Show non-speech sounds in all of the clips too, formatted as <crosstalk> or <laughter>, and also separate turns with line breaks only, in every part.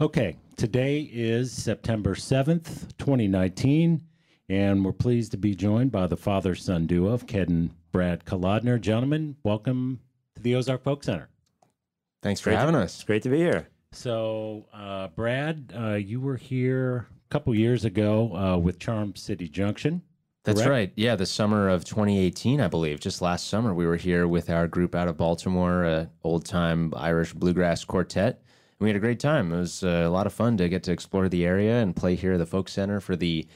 Okay, today is September 7th, 2019, and we're pleased to be joined by the father son duo of Ken and Brad Kolodner. Gentlemen, welcome to the Ozark Folk Center.
Thanks for having us.
It's great to be here.
So, uh, Brad, uh, you were here a couple years ago uh, with Charm City Junction.
That's
correct?
right. Yeah, the summer of 2018, I believe. Just last summer, we were here with our group out of Baltimore, a old time Irish bluegrass quartet. We had a great time. It was uh, a lot of fun to get to explore the area and play here at the Folk Center for the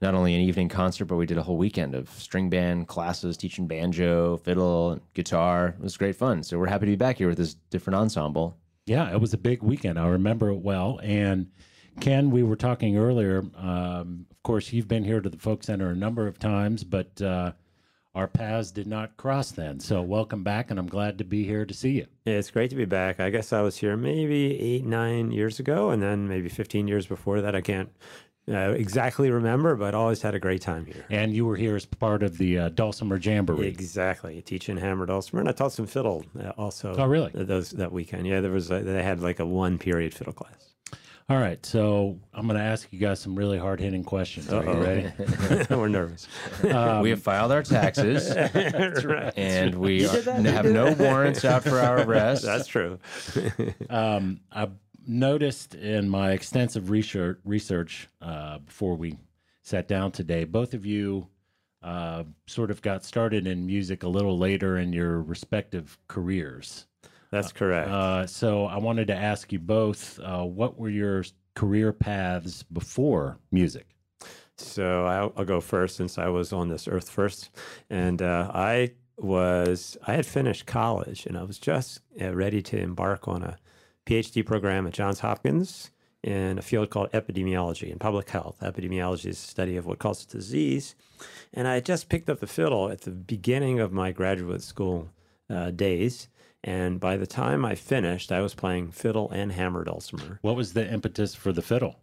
not only an evening concert, but we did a whole weekend of string band classes, teaching banjo, fiddle, guitar. It was great fun. So we're happy to be back here with this different ensemble.
Yeah, it was a big weekend. I remember it well. And Ken, we were talking earlier. Um, of course, you've been here to the Folk Center a number of times, but uh, our paths did not cross then. So, welcome back, and I'm glad to be here to see you.
Yeah, it's great to be back. I guess I was here maybe eight, nine years ago, and then maybe 15 years before that. I can't uh, exactly remember, but always had a great time here.
And you were here as part of the uh, Dulcimer Jamboree.
Exactly, teaching hammer dulcimer, and I taught some fiddle uh, also.
Oh, really?
Those that weekend, yeah. There was a, they had like a one period fiddle class.
All right, so I'm going to ask you guys some really hard hitting questions. Are you ready? <laughs>
We're nervous.
we have filed our taxes <laughs>
That's right.
and we are,
did that? You
have no warrants out for our arrest.
That's true.
um, I noticed in my extensive research, research uh, before we sat down today, both of you uh, sort of got started in music a little later in your respective careers.
That's correct.
Uh, so I wanted to ask you both uh, what were your career paths before music?
So I'll, I'll go first since I was on this earth first. And uh, I was, I had finished college and I was just uh, ready to embark on a PhD program at Johns Hopkins in a field called epidemiology and public health. Epidemiology is the study of what causes disease. And I had just picked up the fiddle at the beginning of my graduate school uh, days. And by the time I finished, I was playing fiddle and hammered dulcimer.
What was the impetus for the fiddle?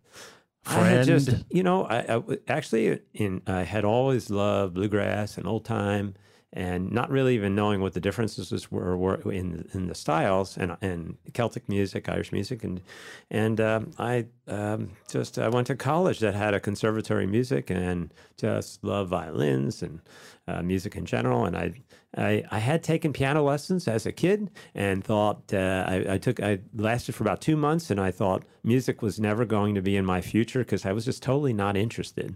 I had just, you know, I actually in I had always loved bluegrass and old time, and not really even knowing what the differences were, were in in the styles and and Celtic music, Irish music, and and um, I um, just I went to college that had a conservatory music and just loved violins and uh, music in general, and I, I I had taken piano lessons as a kid and thought uh, I, I took I lasted for about two months, and I thought music was never going to be in my future because I was just totally not interested.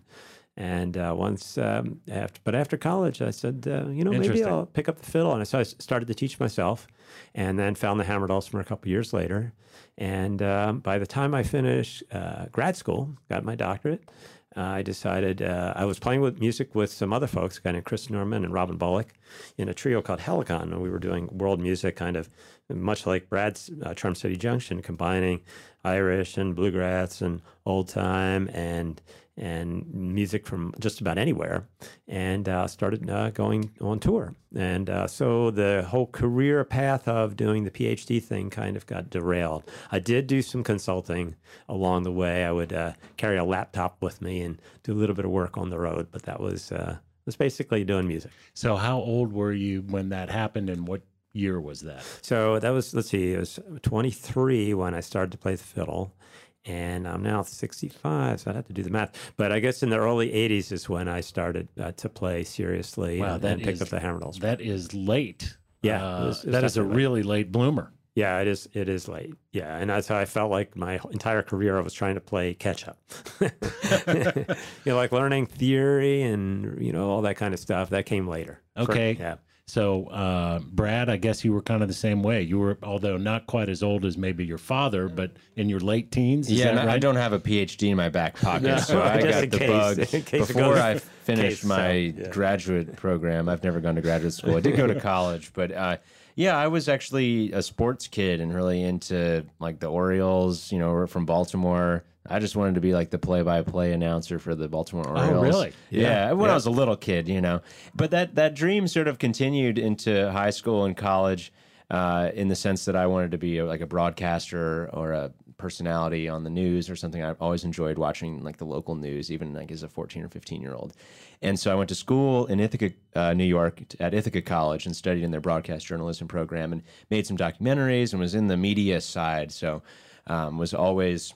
And uh, once um, after, but after college, I said, uh, you know, maybe I'll pick up the fiddle, and so I started to teach myself, and then found the hammer dulcimer a couple years later. And um, by the time I finished uh, grad school, got my doctorate, uh, I decided uh, I was playing with music with some other folks, a guy named Chris Norman and Robin Bullock, in a trio called Helicon, and we were doing world music, kind of much like Brad's uh, Charm City Junction, combining Irish and bluegrass and old time and and music from just about anywhere, and uh, started uh, going on tour. And uh, so the whole career path of doing the PhD thing kind of got derailed. I did do some consulting along the way. I would uh, carry a laptop with me and do a little bit of work on the road, but that was uh, was basically doing music.
So, how old were you when that happened, and what year was that?
So that was let's see, it was 23 when I started to play the fiddle, and I'm now 65, so I'd have to do the math. But I guess in the early 80s is when I started uh, to play seriously
Wow,
and, picked
is-
up the hammer dolls.
That is late.
Yeah,
Uh,
it was- it was
that is a
late.
really late bloomer.
Yeah, it is. It is late. Yeah, and that's how I felt like my entire career. I was trying to play catch up. <laughs> <laughs> you know, like learning theory and you know all that kind of stuff. That came later. For-
Okay.
yeah.
So, uh, Brad, I guess you were kind of the same way. You were, although not quite as old as maybe your father, but in your late teens.
Yeah,
that
and I-
right?
I don't have a PhD in my back <laughs> pocket,
No,
so I got the
case-
bug
in case it
before I <laughs> finished
case,
my
so, yeah.
graduate program. I've never gone to graduate school. I did go to <laughs> college, but uh, yeah, I was actually a sports kid and really into like the Orioles. You know, we're from Baltimore. I just wanted to be like the play-by-play announcer for the Baltimore Orioles.
Oh, really?
Yeah, when
Yeah.
I was a little kid, you know. But that that dream sort of continued into high school and college, uh, in the sense that I wanted to be a, like a broadcaster or a personality on the news or something. I've always enjoyed watching like the local news, even like as a fourteen or fifteen year old. And so I went to school in Ithaca, uh, New York, at Ithaca College, and studied in their broadcast journalism program, and made some documentaries, and was in the media side. So um, was always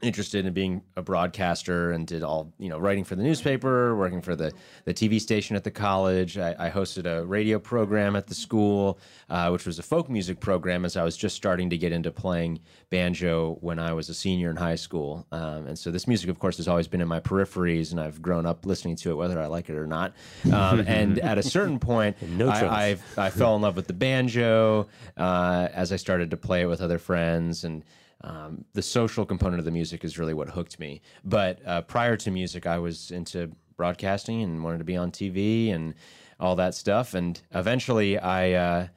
interested in being a broadcaster and did all you know writing for the newspaper working for the the tv station at the college. I, I hosted a radio program at the school uh, which was a folk music program as i was just starting to get into playing banjo when i was a senior in high school. Um, and so this music of course has always been in my peripheries and i've grown up listening to it whether i like it or not. Um, <laughs> and at a certain point <laughs>
No.
I, I, I fell in love with the banjo uh, as i started to play it with other friends and um, the social component of the music is really what hooked me. But uh, prior to music, I was into broadcasting and wanted to be on TV and all that stuff. And eventually, I uh,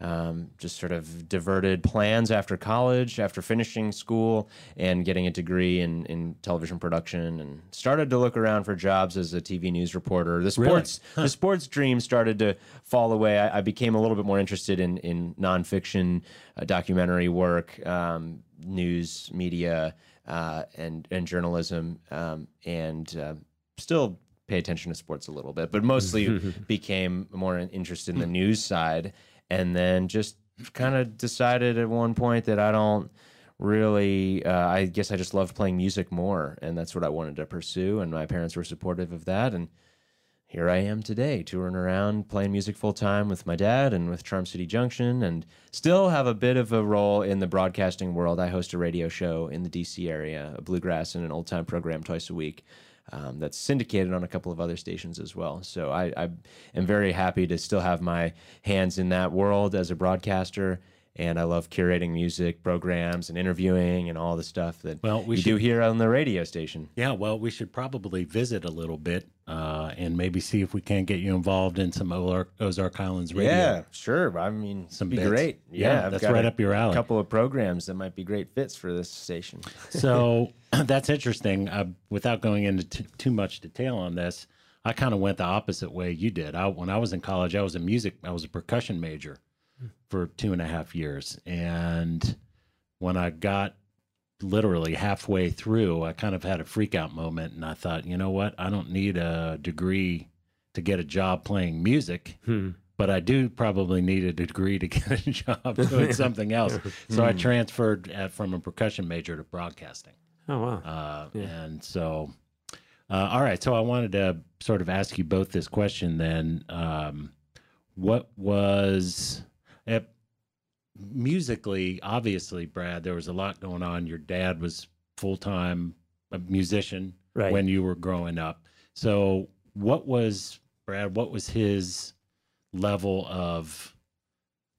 um, just sort of diverted plans after college, after finishing school and getting a degree in, in television production, and started to look around for jobs as a TV news reporter. The sports the sports dream started to fall away. I, I became a little bit more interested in in nonfiction uh, documentary work, um, news, media, uh, and and journalism, um, and uh, still pay attention to sports a little bit, but mostly <laughs> became more interested in the news side, and then just kind of decided at one point that I don't really uh, i guess i just love playing music more and that's what i wanted to pursue and my parents were supportive of that and here I am today, touring around, playing music full time with my dad and with Charm City Junction, and still have a bit of a role in the broadcasting world. I host a radio show in the DC area, a bluegrass and an old time program twice a week. Um, that's syndicated on a couple of other stations as well. So I, I am very happy to still have my hands in that world as a broadcaster. And I love curating music programs and interviewing and all the stuff that
Well, we should-
do here on the radio station.
Yeah, well, we should probably visit a little bit uh, and maybe see if we can't get you involved in some Ozark, Ozark Highlands radio.
Yeah, sure. I mean,
Some
be
bits.
great.
Yeah,
Yeah, I've
that's
got
right up your alley.
A couple of programs that might be great fits for this station. <laughs>
so <clears throat> that's interesting. Uh, without going into t- too much detail on this, I kind of went the opposite way you did. I, when I was in college, I was a music, I was a percussion major for two and a half years, and when I got literally halfway through, I kind of had a freak out moment, and I thought, you know what? I don't need a degree to get a job playing music.
Hmm.
But I do probably need a degree to <laughs> get a job <laughs> doing something else. So I transferred at, from a percussion major to broadcasting.
Oh wow.
Uh, And so, uh, all right. So I wanted to sort of ask you both this question then. Um, what was eh, musically, obviously, Brad, there was a lot going on. Your dad was full time a musician
Right.
when you were growing up. So, what was, Brad, what was his level of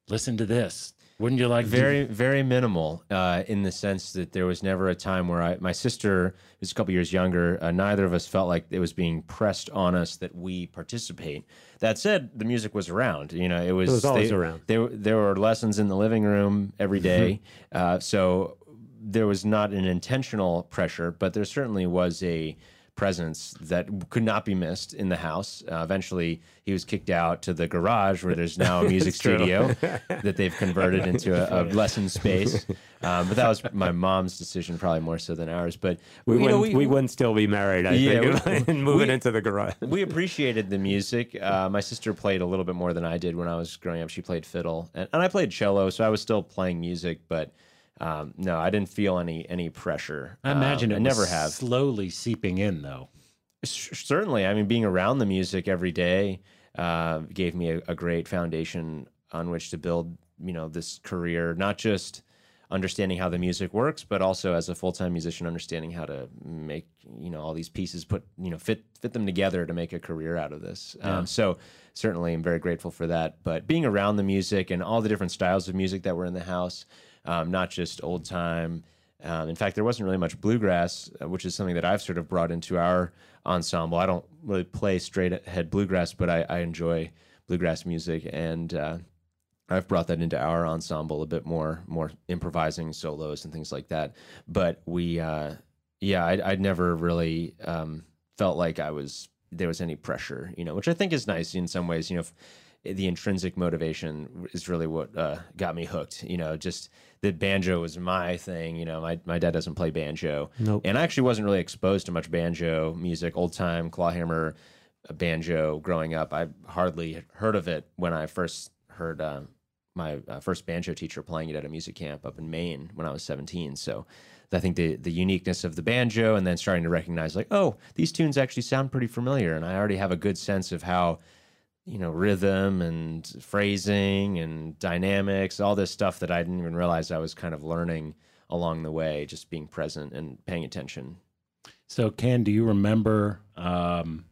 listen to this? Wouldn't you like to-
very, very minimal uh, in the sense that there was never a time where I, my sister, who's a couple years younger, uh, neither of us felt like it was being pressed on us that we participate. That said, the music was around. You know, it was,
It was always
they-
around.
There, there were lessons in the living room every day. uh, so there was not an intentional pressure, but there certainly was a presence that could not be missed in the house. Uh, eventually, he was kicked out to the garage where there's now a <laughs> music studio that they've converted into a, a lesson space. <laughs> Um, but that was my mom's decision, probably more so than ours. But
we,
you know,
wouldn't, we, wouldn't still be married. I
Yeah,
think,
we- <laughs>
and moving
we-
into the garage.
we appreciated the music. Uh, my sister played a little bit more than I did when I was growing up. She played fiddle, and, and I played cello, so I was still playing music. But um, no, I didn't feel any any pressure.
I imagine
Um,
it
I never have.
slowly seeping in, though.
S- Certainly, I mean, being around the music every day uh, gave me a, a great foundation on which to build. You know, this career, not just understanding how the music works, but also as a full time musician, understanding how to make you know all these pieces put you know fit fit them together to make a career out of this. Um, so certainly, I'm very grateful for that. But being around the music and all the different styles of music that were in the house, um, not just old time. Um, in fact, there wasn't really much bluegrass, uh, which is something that I've sort of brought into our ensemble. I don't really play straight ahead bluegrass, but I, I enjoy bluegrass music, and uh, I've brought that into our ensemble a bit more, more improvising solos and things like that. But we, uh, yeah, I, I'd never really um, felt like I was there was any pressure, you know, which I think is nice in some ways. You know, f- the intrinsic motivation is really what uh, got me hooked. You know, just that banjo was my thing. You know, my my dad doesn't play banjo,
Nope.
and I actually wasn't really exposed to much banjo music, old time clawhammer uh, banjo growing up. I hardly heard of it when I first heard uh, my uh, first banjo teacher playing it at a music camp up in Maine when I was 17. So I think the the uniqueness of the banjo, and then starting to recognize like, oh, these tunes actually sound pretty familiar, and I already have a good sense of how you know rhythm and phrasing and dynamics, all this stuff that I didn't even realize I was kind of learning along the way, just being present and paying attention.
So, Ken, do you remember um,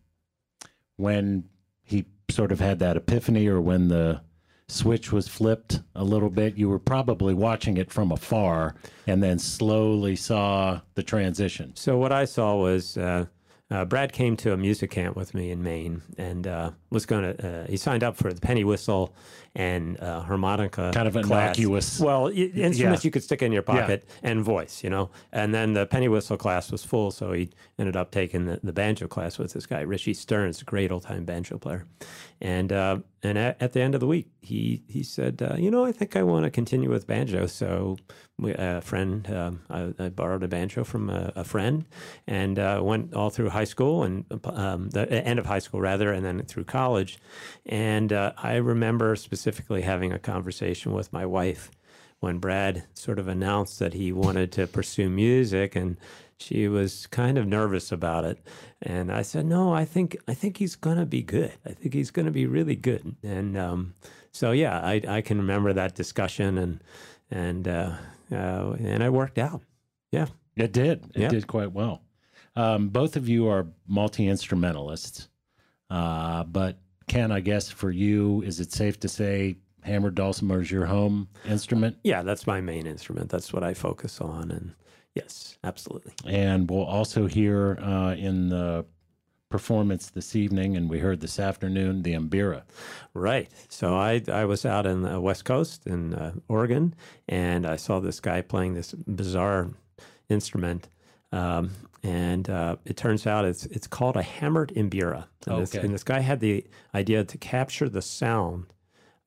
when he sort of had that epiphany, or when the switch was flipped a little bit? You were probably watching it from afar, and then slowly saw the transition.
So what I saw was uh, uh, Brad came to a music camp with me in Maine, and uh, was going to. Uh, he signed up for the penny whistle and uh, harmonica,
Kind of
class.
innocuous.
Well, instruments
Yeah.
you could stick in your pocket and voice, you know. And then the penny whistle class was full, so he ended up taking the, the banjo class with this guy, Richie Stearns, a great old time banjo player. And uh, and at, at the end of the week, he he said, uh, you know, I think I want to continue with banjo. So we, a friend, um, I, I borrowed a banjo from a, a friend, and uh, went all through high school and um, the end of high school rather, and then through college. And uh, I remember specifically having a conversation with my wife when Brad sort of announced that he wanted to pursue music and she was kind of nervous about it and I said no I think I think he's going to be good I think he's going to be really good and um, so yeah I, I can remember that discussion and and uh, uh, and it worked out yeah
It did. It
Yeah.
did quite well. Um, both of you are multi instrumentalists, uh, but Ken, I guess for you, is it safe to say hammered dulcimer is your home instrument?
yeah that's my main instrument that's what I focus on and yes absolutely
And we'll also hear uh, in the performance this evening, and we heard this afternoon, the mbira.
Right. So I I was out in the West Coast in uh, Oregon, and I saw this guy playing this bizarre instrument, um, and uh, it turns out it's it's called a hammered mbira. And, this, and this guy had the idea to capture the sound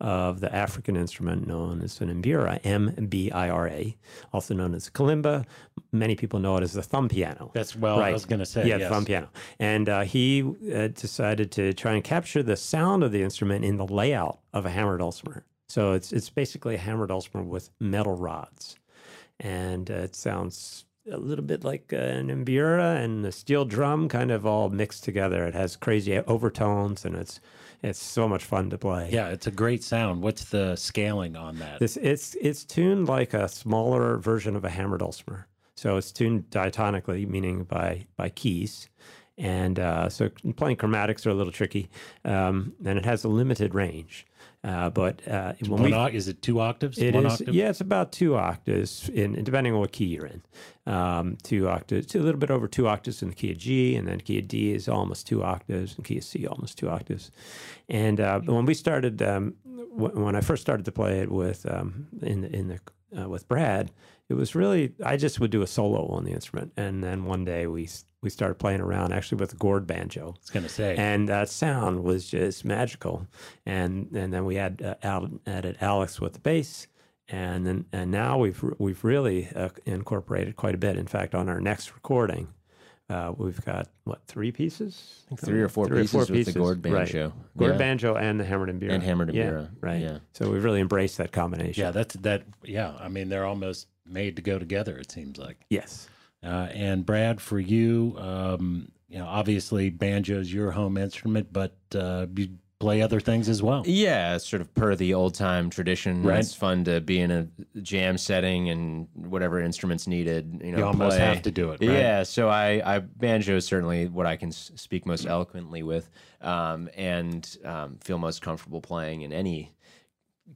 of the African instrument known as an mbira, M B I R A, also known as kalimba. Many people know it as the thumb piano.
That's well, I was going to say.
Yeah,
yes.
thumb piano. And uh, he uh, decided to try and capture the sound of the instrument in the layout of a hammer dulcimer. So it's it's basically a hammer dulcimer with metal rods, and uh, it sounds a little bit like uh, an mbira and a steel drum, kind of all mixed together. It has crazy overtones, and it's it's so much fun to play.
Yeah, it's a great sound. What's the scaling on that?
This it's it's tuned like a smaller version of a hammer dulcimer. So it's tuned diatonically, meaning by by keys, and uh, so playing chromatics are a little tricky. Um, and it has a limited range. Uh, but uh, when we
is it two octaves?
it
One
is,
octave?
yeah, it's about two octaves, in depending on what key you're in. Um, two octaves, a little bit over two octaves in the key of G, and then key of D is almost two octaves, and key of C almost two octaves. And uh, when we started, um, w- when I first started to play it with um, in the, in the uh, with Brad, it was really I just would do a solo on the instrument, and then one day we we started playing around actually with a gourd banjo
It's going to say.
and that sound was just magical. And and then we had uh, Al, added Alex with the bass, and then and now we've we've really uh, incorporated quite a bit. In fact, on our next recording, uh, we've got what three pieces?
Three or four pieces with the gourd
Right.
banjo.
Gourd
Yeah.
banjo and the hammered mbira.
And hammered and
yeah,
bira,
Right.
yeah.
So we've really embraced that combination.
yeah, that's that. Yeah, I mean, they're almost made to go together, it seems like.
Yes.
Uh, and Brad, for you, um, you know, obviously banjo's your home instrument, but uh, you play other things as well.
Yeah, sort of per the old time tradition.
Right.
It's fun to be in a jam setting and whatever instruments needed. You know,
You almost
play.
have to do it, right?
Yeah, so I, I banjo is certainly what I can speak most eloquently with, um, and um, feel most comfortable playing in any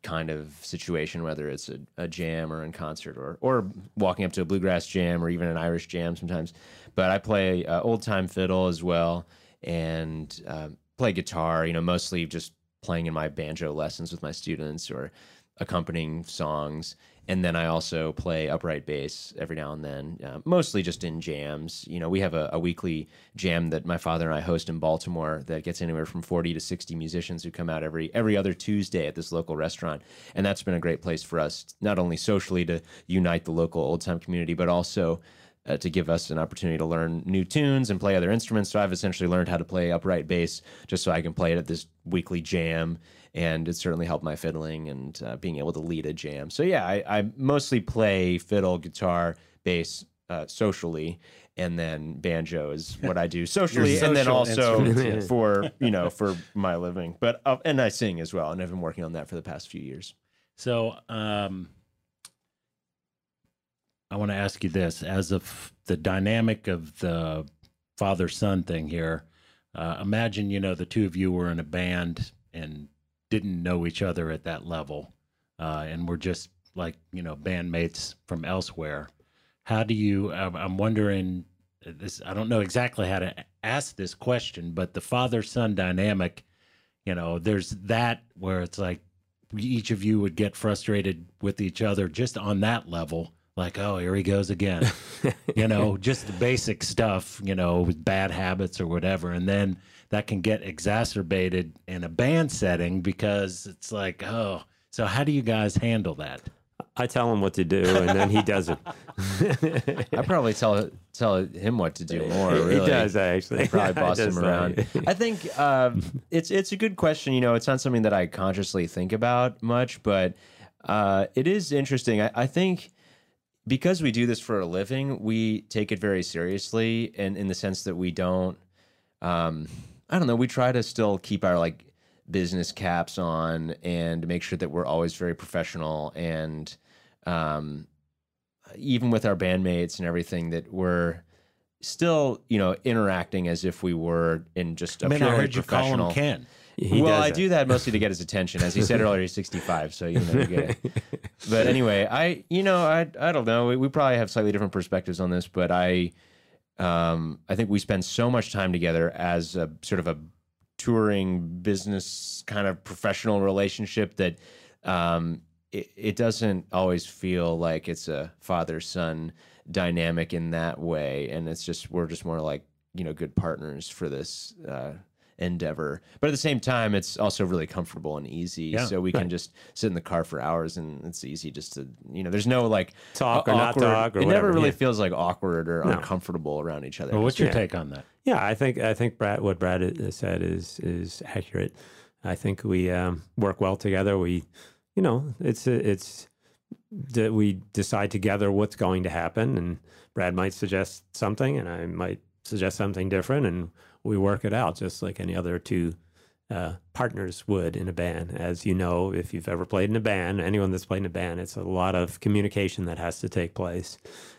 kind of situation, whether it's a, a jam or in concert or or walking up to a bluegrass jam or even an Irish jam sometimes. But I play uh, old time fiddle as well and um, play guitar. You know, mostly just playing in my banjo lessons with my students or accompanying songs. And then I also play upright bass every now and then, uh, mostly just in jams. You know, we have a, a weekly jam that my father and I host in Baltimore that gets anywhere from 40 to 60 musicians who come out every every other Tuesday at this local restaurant. And that's been a great place for us, not only socially to unite the local old time community, but also uh, to give us an opportunity to learn new tunes and play other instruments. So I've essentially learned how to play upright bass just so I can play it at this weekly jam. And it's certainly helped my fiddling and uh, being able to lead a jam. So yeah, I, I mostly play fiddle, guitar, bass uh, socially, and then banjo is <laughs> what I do socially, and then also <laughs> for you know for my living. But uh, and I sing as well, and I've been working on that for the past few years.
So, um, I want to ask you this: as of the dynamic of the father-son thing here, uh, imagine you know the two of you were in a band and didn't know each other at that level, uh, and were just like you know bandmates from elsewhere. How do you? I'm wondering. uh, This I don't know exactly how to ask this question, but the father-son dynamic, you know, there's that where it's like each of you would get frustrated with each other just on that level like oh here he goes again <laughs> you know just the basic stuff you know with bad habits or whatever and then that can get exacerbated in a band setting because it's like oh so how do you guys handle that
I tell him what to do, and then he does it. <laughs>
I probably tell tell him what to do more.
He does actually.
I probably <laughs> boss him
like-
around. I think um, it's it's a good question. You know, it's not something that I consciously think about much, but uh, it is interesting. I, I think because we do this for a living, we take it very seriously, and in the sense that we don't. Um, I don't know. We try to still keep our like business caps on and make sure that we're always very professional and um, even with our bandmates and everything that we're still you know interacting as if we were in just a
i mean i heard you call
professional
him ken
He
well, I do that mostly to get his attention. As he said earlier, he's 65, so you know, you get it. <laughs> But anyway, I, you know, I, I don't know. We, we probably have slightly different perspectives on this, but I, um, I think we spend so much time together as a sort of a touring business kind of professional relationship that, um, it, it doesn't always feel like it's a father son dynamic in that way, and it's just we're just more like you know good partners for this. Uh, endeavor. But at the same time, it's also really comfortable and easy.
Yeah.
so we can just sit in the car for hours and it's easy just to, you know, there's no like
Talk or not talk or
it
whatever,
never really
yeah.
feels like awkward or
No.
uncomfortable around each other.
well, what's your
Yeah.
take on that
Yeah, I think I think Brad, what Brad uh, said is is accurate. I think we um, work well together. We, you know, it's it's that we decide together what's going to happen, and Brad might suggest something, and I might suggest something different, and we work it out just like any other two uh, partners would in a band. As you know, if you've ever played in a band, anyone that's played in a band, it's a lot of communication that has to take place,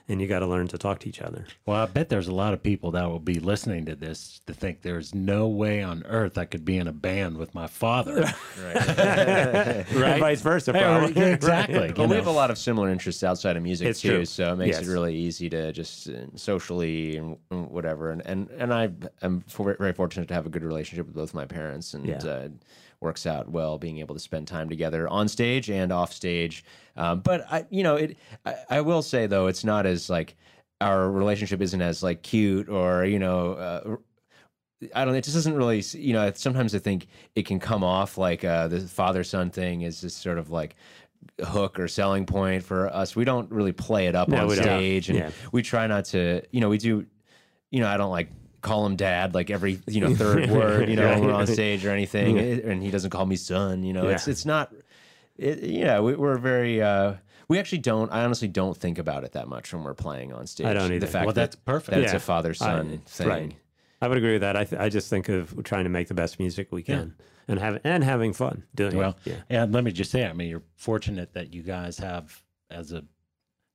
and you got to learn to talk to each other.
Well, I bet there's a lot of people that will be listening to this to think there's no way on earth I could be in a band with my father. <laughs> Right. <laughs> right.
And vice versa, probably.
yeah, exactly. <laughs>
Right.
you
Well, we have a lot of similar interests outside of music
It's
too,
true.
so it makes
Yes.
it really easy to just uh, socially and, and whatever. And and and I am for, very fortunate to have a good relationship with both my parents, and
Yeah.
uh, it works out well being able to spend time together on stage and off stage. Um, but I, you know, it. I, I will say though, it's not as like our relationship isn't as like cute or you know. Uh, I don't. It just doesn't really. You know. Sometimes I think it can come off like uh, the father son thing is just sort of like hook or selling point for us. We don't really play it up
No,
on
we don't.
stage, and
Yeah.
we try not to. You know, we do. You know, I don't like call him dad like every you know <laughs> third word. You know, when we're on stage or anything, and he doesn't call me son. You know, it's
Yeah.
it's not. It, yeah, we, we're very. uh we actually don't. I honestly don't think about it that much when we're playing on stage.
I don't either.
The fact
Well,
that
that's perfect.
That's
Yeah.
a father son thing.
right. I would agree with that. I, th- I just think of trying to make the best music we can and have and having fun doing
Well,
it. Yeah.
and let me just say, I mean, you're fortunate that you guys have as a.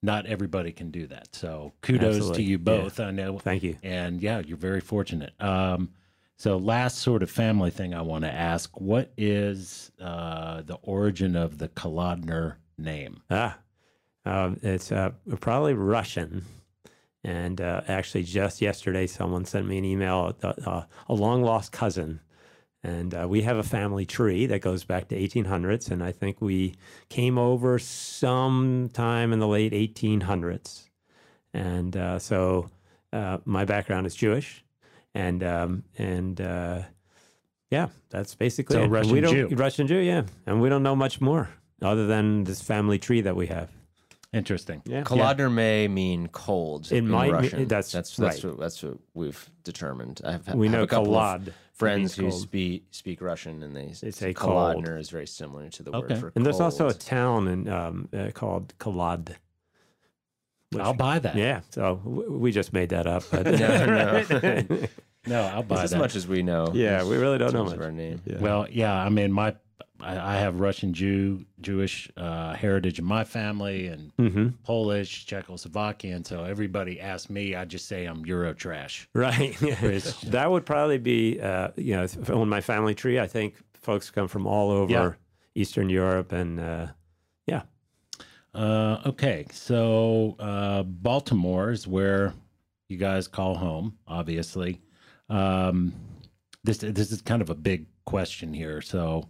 Not everybody can do that, so kudos
Absolutely.
to you
Yeah.
both. I know,
Thank you.
and yeah, you're very fortunate. Um, so, last sort of family thing I want to ask: What is uh, the origin of the Kolodner name?
Ah, um, it's uh, probably Russian. And uh, actually, just yesterday, someone sent me an email, uh, uh, a long lost cousin. And uh, we have a family tree that goes back to 1800s. And I think we came over sometime in the late 1800s. And uh, so uh, my background is Jewish. And, um, and uh, yeah, that's basically
So
it.
Russian Jew.
Russian Jew, yeah. And we don't know much more other than this family tree that we have.
Interesting.
Yeah.
Kolodner may mean cold
It
in
might mean-
Russian.
that's
that's that's
right.
what, that's what we've determined. I have,
We
have
know
a couple of
kolad
friends who speak speak Russian, and they
They say
Kolodner
cold.
is very similar to the
Okay.
word for
And there's also a town in, um, uh, called Kalad, which-
I'll buy that.
yeah, so w- we just made that up. But <laughs>
No, no. <laughs>
No, I'll buy
as
that.
much as we know.
yeah, we really don't know
terms of
much.
our name.
Yeah.
Well, yeah, I mean, my I, I have Russian Jew Jewish uh, heritage in my family and
hmm
Polish, Czechoslovakian. So everybody asks me, I just say I'm Euro trash.
Right. <laughs> <laughs> That would probably be, uh, you know, on my family tree. I think folks come from all over
Yeah.
Eastern Europe, and uh, yeah,
Uh, okay, so uh, Baltimore is where you guys call home, obviously. Um, this this is kind of a big question here, so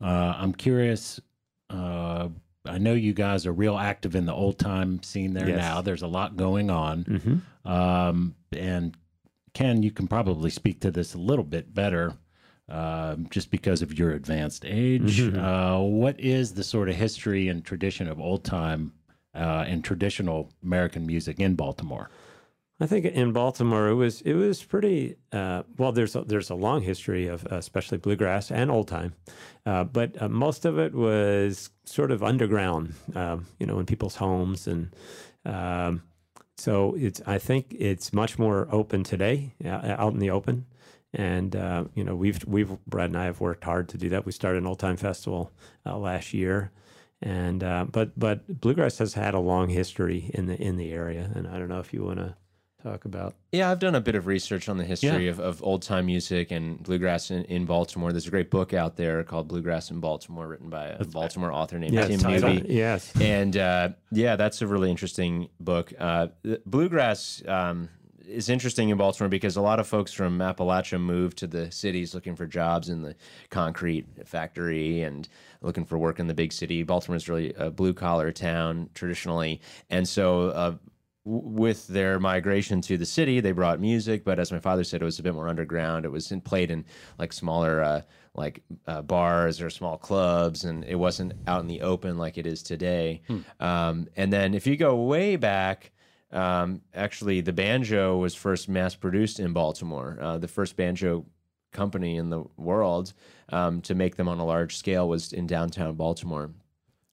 uh, I'm curious. Uh, I know you guys are real active in the old time scene there
Yes.
now. There's a lot going on,
mm-hmm.
um, and Ken, you can probably speak to this a little bit better. Um, just because of your advanced age,
Mhm.
uh, what is the sort of history and tradition of old time uh, and traditional American music in Baltimore?
I think in Baltimore it was it was pretty uh, well. There's a, there's a long history of uh, especially bluegrass and old time, uh, but uh, most of it was sort of underground. Um, you know, in people's homes, and um, so it's I think it's much more open today, uh, out in the open. And uh, you know, we've we've Brad and I have worked hard to do that. We started an old time festival last year, and uh, but but bluegrass has had a long history in the in the area. And I don't know if you want to talk about.
Yeah, I've done a bit of research on the history of, of old time music and bluegrass in, in Baltimore. There's a great book out there called Bluegrass in Baltimore, written by a Baltimore author named
Yeah,
Tim. Newby.
Yes.
and uh, yeah, that's a really interesting book. Uh, bluegrass um, is interesting in Baltimore because a lot of folks from Appalachia moved to the cities looking for jobs in the concrete factory and looking for work in the big city. Baltimore is really a blue collar town traditionally, and so. Uh, with their migration to the city, they brought music, but as my father said, it was a bit more underground. It was in, played in like smaller, uh, like uh, bars or small clubs, and it wasn't out in the open like it is today. Um, and then if you go way back, um, actually, the banjo was first mass produced in Baltimore. Uh, the first banjo company in the world um, to make them on a large scale was in downtown Baltimore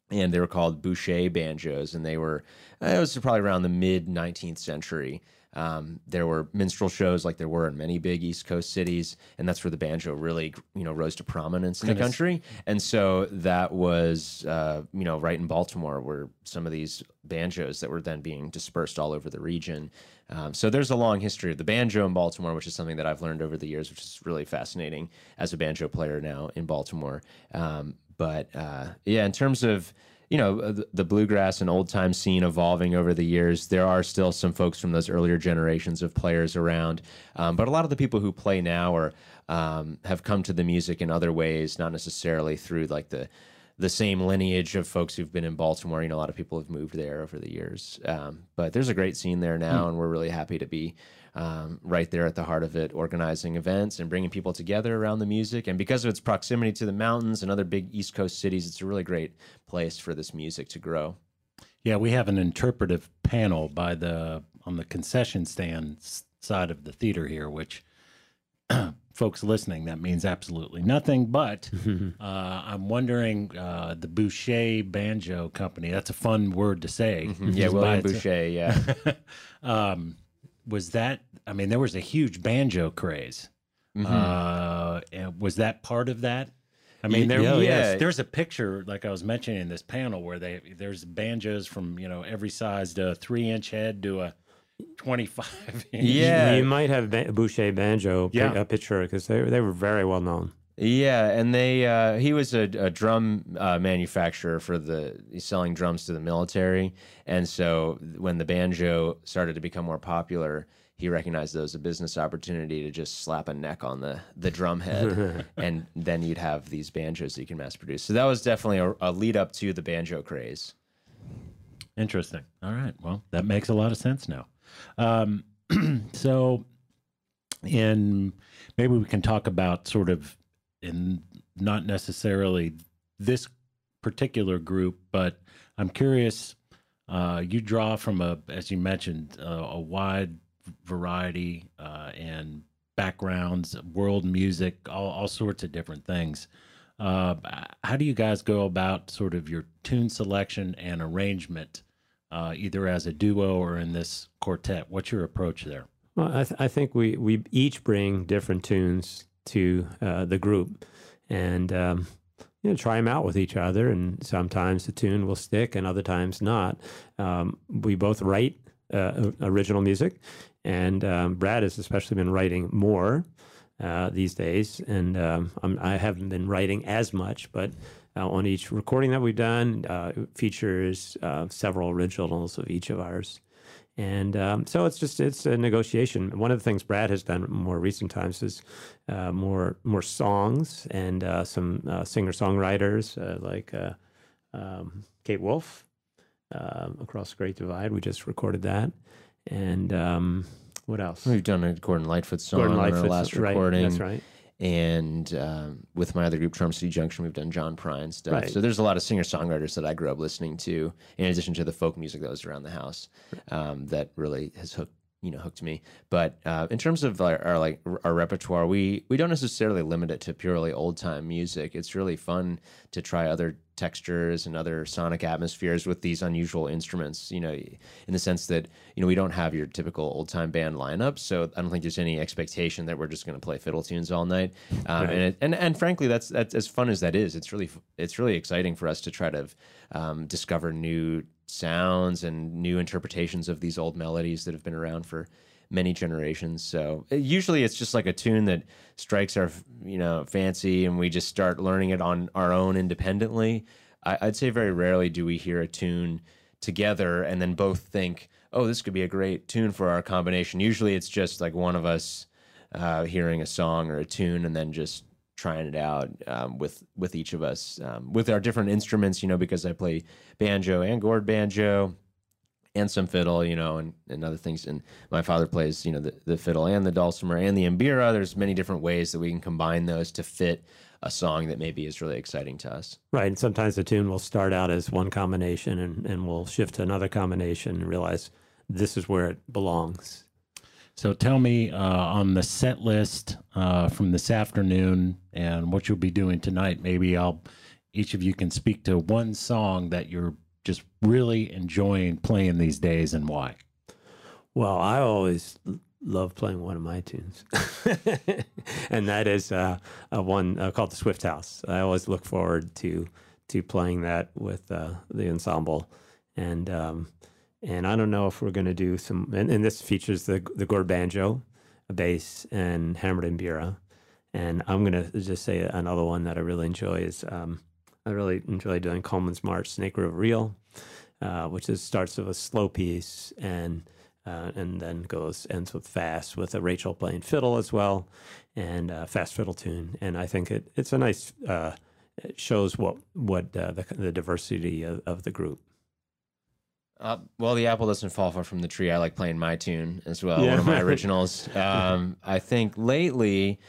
and they were called Boucher banjos, and they were uh, it was probably around the mid 19th century. Um, there were minstrel shows like there were in many big East Coast cities, and that's where the banjo really you know rose to prominence in the country. And so that was uh, you know right in Baltimore were some of these banjos that were then being dispersed all over the region. Um, so there's a long history of the banjo in Baltimore, which is something that I've learned over the years, which is really fascinating as a banjo player now in Baltimore. Um, but uh, yeah, in terms of you know uh, the, bluegrass and old time scene evolving over the years, there are still some folks from those earlier generations of players around. Um, but a lot of the people who play now are um, have come to the music in other ways, not necessarily through like the the same lineage of folks who've been in Baltimore. You know, a lot of people have moved there over the years. Um, but there's a great scene there now, and we're really happy to be um, right there at the heart of it, organizing events and bringing people together around the music. And because of its proximity to the mountains and other big East Coast cities, it's a really great place for this music to grow.
Yeah, we have an interpretive panel by the on the concession stand side of the theater here, which <clears throat> folks listening that means absolutely nothing. But <laughs> uh, I'm wondering uh, the Boucher Banjo Company. That's a fun word to say.
Yeah,
Just by
William Boucher. Yeah. <laughs>
um, was that? I mean, there was a huge banjo craze.
Mhm.
Uh, and was that part of that? I mean, there,
yeah,
yes,
yeah.
there's a picture like I was mentioning in this panel where they there's banjos from you know every size to a three inch head to a twenty five inch.
Yeah.
You might have ba- Boucher banjo pi-
Yeah.
a picture because they they were very well known.
Yeah, and they uh, he was a, a drum uh, manufacturer for the he's selling drums to the military, and so when the banjo started to become more popular, he recognized it as a business opportunity to just slap a neck on the the drum head, <laughs> and then you'd have these banjos that you can mass produce. So that was definitely a, a lead up to the banjo craze.
Interesting. All right. Well, that makes a lot of sense now. Um, <clears throat> so, in maybe we can talk about sort of in not necessarily this particular group, but I'm curious. Uh, you draw from a, as you mentioned, uh, a wide variety uh, and backgrounds, world music, all, all sorts of different things. Uh, how do you guys go about sort of your tune selection and arrangement uh, either as a duo or in this quartet? What's your approach there?
Well, I, th- I think we, we each bring different tunes to uh, the group and um, you know, try them out with each other. And sometimes the tune will stick and other times not. Um, we both write uh, original music, and um, Brad has especially been writing more uh, these days. And um, I haven't been writing as much, but uh, on each recording that we've done, uh, features uh, several originals of each of ours. And um, so it's just it's a negotiation. One of the things Brad has done more recent times is uh, more more songs and uh, some uh, singer songwriters uh, like uh, um, Kate Wolf um, across the Great Divide. We just recorded that, and um, what else?
We've done a Gordon Lightfoot song
Gordon
on our
Lightfoot's-
last
right,
recording.
That's right.
And um, with my other group, Charm City Junction, we've done John Prine stuff.
Right.
So there's a lot of singer songwriters that I grew up listening to, in addition to the folk music that was around the house, um, that really has hooked you know hooked me. But uh, in terms of our, our like our repertoire, we we don't necessarily limit it to purely old time music. It's really fun to try other textures and other sonic atmospheres with these unusual instruments. You know, in the sense that you know we don't have your typical old time band lineup, so I don't think there's any expectation that we're just going to play fiddle tunes all night. Um,
Right.
And it, and and frankly, that's that's as fun as that is. It's really it's really exciting for us to try to um, discover new sounds and new interpretations of these old melodies that have been around for many generations. So usually it's just like a tune that strikes our you know fancy, and we just start learning it on our own independently. I, I'd say very rarely do we hear a tune together and then both think, "Oh, this could be a great tune for our combination." Usually it's just like one of us uh, hearing a song or a tune and then just trying it out um, with with each of us um, with our different instruments. You know, because I play banjo and gourd banjo and some fiddle, you know, and, and other things. And my father plays, you know, the, the fiddle and the dulcimer and the mbira. There's many different ways that we can combine those to fit a song that maybe is really exciting to us.
Right. And sometimes the tune will start out as one combination and, and we'll shift to another combination and realize this is where it belongs.
So tell me uh, on the set list uh, from this afternoon and what you'll be doing tonight. Maybe I'll each of you can speak to one song that you're just really enjoying playing these days and why.
Well, I always love playing one of my tunes, <laughs> and that is uh, a one uh, called the Swift House. I always look forward to to playing that with uh, the ensemble, and um, and I don't know if we're going to do some. And, and this features the the gourd banjo, a bass, and hammered mbira. And I'm going to just say another one that I really enjoy is um, I really enjoy doing Coleman's March, Snake River Reel, uh, which is starts with a slow piece and uh, and then goes ends with fast with a Rachel playing fiddle as well, and uh, fast fiddle tune. And I think it it's a nice uh, it shows what what uh, the the diversity of, of the group.
Uh, well, the apple doesn't fall far from the tree. I like playing my tune as well,
Yeah.
one of my <laughs> originals. Um, I think lately,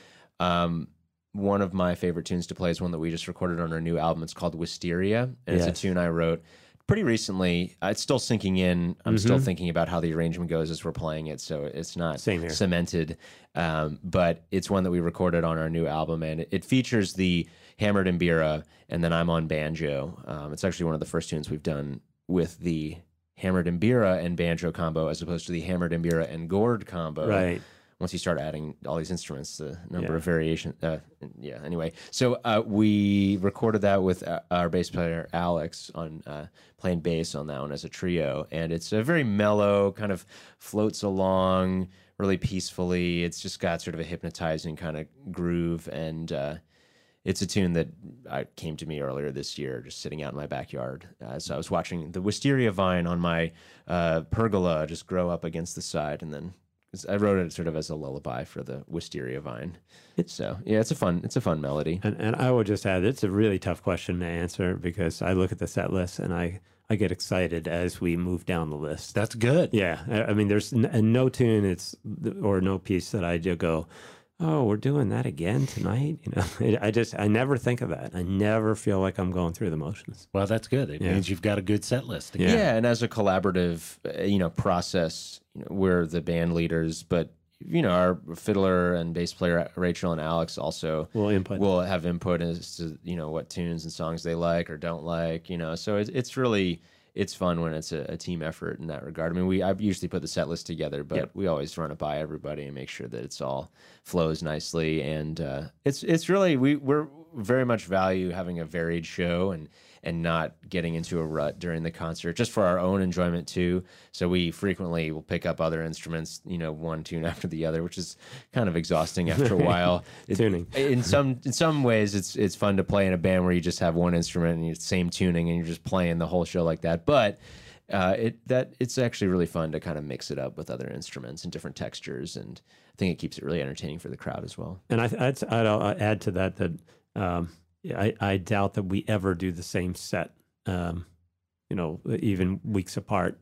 um, one of my favorite tunes to play is one that we just recorded on our new album. It's called Wisteria, and it's a tune I wrote pretty recently. Uh, It's still sinking in. I'm still thinking about how the arrangement goes as we're playing it, so it's not cemented. Um, but it's one that we recorded on our new album, and it, it features the hammered mbira, and then I'm on banjo. Um, it's actually one of the first tunes we've done with the hammered mbira and banjo combo, as opposed to the hammered mbira and gourd combo.
Right.
Once you start adding all these instruments, the number
Yeah.
of variation. Uh, yeah. Anyway, so uh, we recorded that with uh, our bass player Alex on uh, playing bass on that one as a trio, and it's a very mellow, kind of floats along really peacefully. It's just got sort of a hypnotizing kind of groove, and uh, it's a tune that uh, came to me earlier this year, just sitting out in my backyard. Uh, so I was watching the wisteria vine on my uh, pergola just grow up against the side, and then I wrote it sort of as a lullaby for the wisteria vine. So yeah, it's a fun, it's a fun melody.
And and I would just add, it's a really tough question to answer because I look at the set list and I I get excited as we move down the list.
That's good.
Yeah, I I mean, there's n- and no tune it's or no piece that I just go, oh, we're doing that again tonight. You know, <laughs> I just I never think of that. I never feel like I'm going through the motions.
Well, that's good. It
Yeah.
means you've got a good set list.
Yeah.
Yeah. and as a collaborative, uh, you know, process, you know, we're the band leaders, but you know, our fiddler and bass player Rachel and Alex also
Well, input.
will have input as to you know what tunes and songs they like or don't like. You know, so it's it's really it's fun when it's a, a team effort in that regard. I mean, we I usually put the set list together, but
Yep.
we always run it by everybody and make sure that it's all flows nicely. And uh, it's it's really we we're very much value having a varied show and and not getting into a rut during the concert, just for our own enjoyment too. So we frequently will pick up other instruments, you know, one tune <laughs> after the other, which is kind of exhausting after a while. It- <laughs>
Tuning.
in some in some ways, it's it's fun to play in a band where you just have one instrument and you same tuning and you're just playing the whole show like that. But uh, it that it's actually really fun to kind of mix it up with other instruments and different textures, and I think it keeps it really entertaining for the crowd as well.
And I, I'd, I'd uh, add to that that um, I, I doubt that we ever do the same set, um, you know, even weeks apart.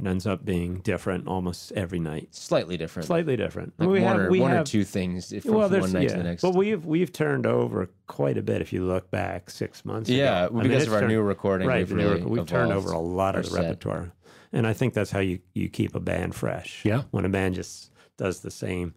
It ends up being different almost every night,
Slightly different,
slightly different.
like
we
one,
have,
or,
we
one or two things from
well,
one
there's
night
yeah,
to the next.
but we've we've turned over quite a bit. If you look back six months,
yeah,
ago.
Because
mean,
of our
turned-
new recording,
right,
we've really
we've turned over a lot of the
set.
repertoire, and I think that's how you you keep a band fresh.
Yeah.
when a band just does the same.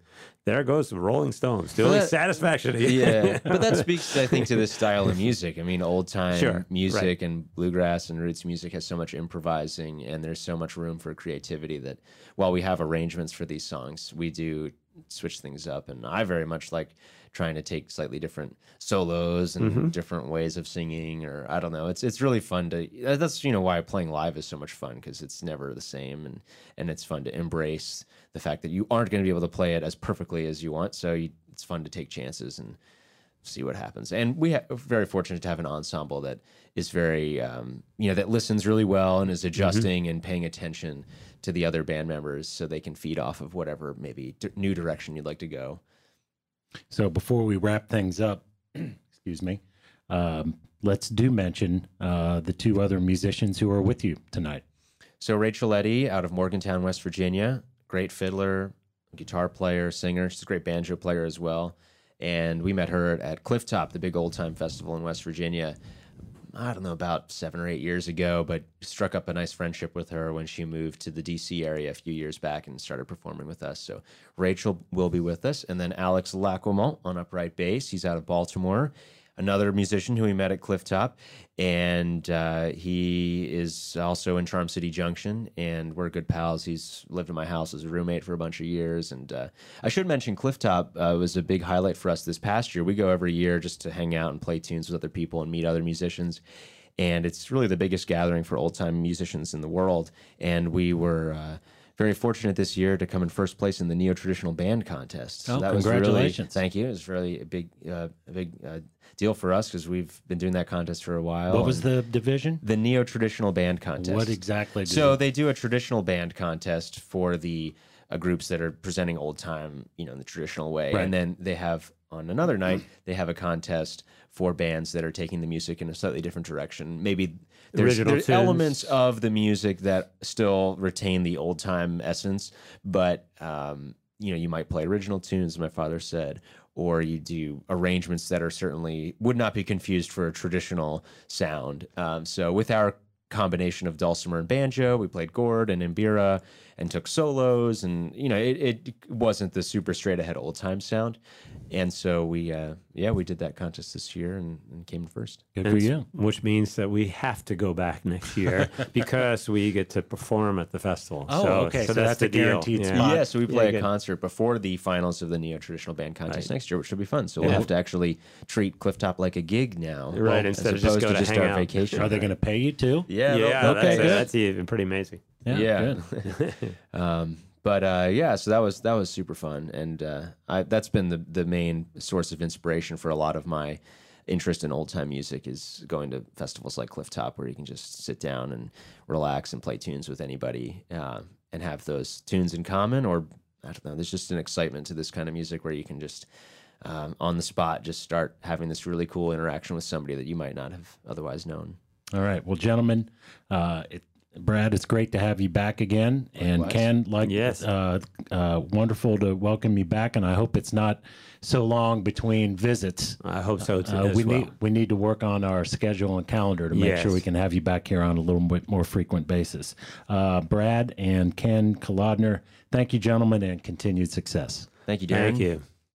There goes the Rolling Stones doing
that-
satisfaction.
yeah, <laughs> but that speaks, I think, to this style of music. I mean, old time
Sure,
music
right.
and bluegrass and roots music has so much improvising, and there's so much room for creativity that while we have arrangements for these songs, we do switch things up. And I very much like trying to take slightly different solos and
Mm-hmm.
different ways of singing, or I don't know. It's it's really fun to. That's you know why playing live is so much fun because it's never the same, and and it's fun to embrace the fact that you aren't going to be able to play it as perfectly as you want. So you, it's fun to take chances and see what happens. And we are very fortunate to have an ensemble that is very, um, you know, that listens really well and is adjusting and paying attention to the other band members so they can feed off of whatever maybe d- new direction you'd like to go.
So before we wrap things up, <clears throat> excuse me, um, let's do mention uh, the two other musicians who are with you tonight.
So Rachel Eddy out of Morgantown, West Virginia, great fiddler, guitar player, singer. She's a great banjo player as well. And we met her at Clifftop, the big old time festival in West Virginia. I don't know about seven or eight years ago, but struck up a nice friendship with her when she moved to the DC area a few years back and started performing with us. So Rachel will be with us, and then Alex Lacquement on upright bass. He's out of Baltimore, another musician who we met at Clifftop, and uh, he is also in Charm City Junction, and we're good pals. He's lived in my house as a roommate for a bunch of years, and uh, I should mention Clifftop uh, was a big highlight for us this past year. We go every year just to hang out and play tunes with other people and meet other musicians and it's really the biggest gathering for old time musicians in the world. And we were uh, very fortunate this year to come in first place in the neo traditional band contest. So
Oh,
that was really
congratulations.
thank you. It was really a big uh, a big uh, deal for us because we've been doing that contest for a while.
What was the division?
the neo traditional band contest?
What exactly?
So they do a traditional band contest for the uh, groups that are presenting old time, you know, in the traditional way,
Right.
and then they have on another night they have a contest for bands that are taking the music in a slightly different direction. Maybe there's,
Original
there's
tunes.
elements of the music that still retain the old time essence, but um, you know, you might play original tunes, my father said, or you do arrangements that are certainly would not be confused for a traditional sound. Um, so with our combination of dulcimer and banjo, we played gourd and mbira and took solos, and you know, it, it wasn't the super straight ahead old time sound. And so we, uh, yeah, we did that contest this year and, and came first.
good
And
for you.
Which means that we have to go back next year <laughs> because we get to perform at the festival.
Oh,
so,
okay, so
that's,
that's
the
a
deal.
guaranteed
Yeah.
spot.
Yeah, so we play
Yeah,
a
good.
concert before the finals of the Neo Traditional Band Contest
Right.
next year, which should be fun. So we'll
Yeah.
have to actually treat Clifftop like a gig now,
Right,
as
instead of just
opposed
go
to
to
just
hang
our
out.
vacation.
Are they going to pay you too?
Yeah,
Yeah,
they'll
that's,
good.
that's even pretty amazing.
Yeah.
good. <laughs>
um, but uh, yeah, so that was that was super fun, and uh, I, that's been the the main source of inspiration for a lot of my interest in old time music is going to festivals like Clifftop, where you can just sit down and relax and play tunes with anybody, uh, and have those tunes in common. Or I don't know, there's just an excitement to this kind of music where you can just um, on the spot just start having this really cool interaction with somebody that you might not have otherwise known.
All right. Well, gentlemen, uh, it, Brad, it's great to have you back again. And
Likewise.
Ken, like,
Yes.
uh, uh, wonderful to welcome you back. And I hope it's not so long between visits.
I hope so too.
Uh, we
well.
need we need to work on our schedule and calendar to make
Yes.
sure we can have you back here on a little bit more frequent basis. Uh, Brad and Ken Kolodner, thank you, gentlemen, and continued success.
Thank you, Darren.
Thank you.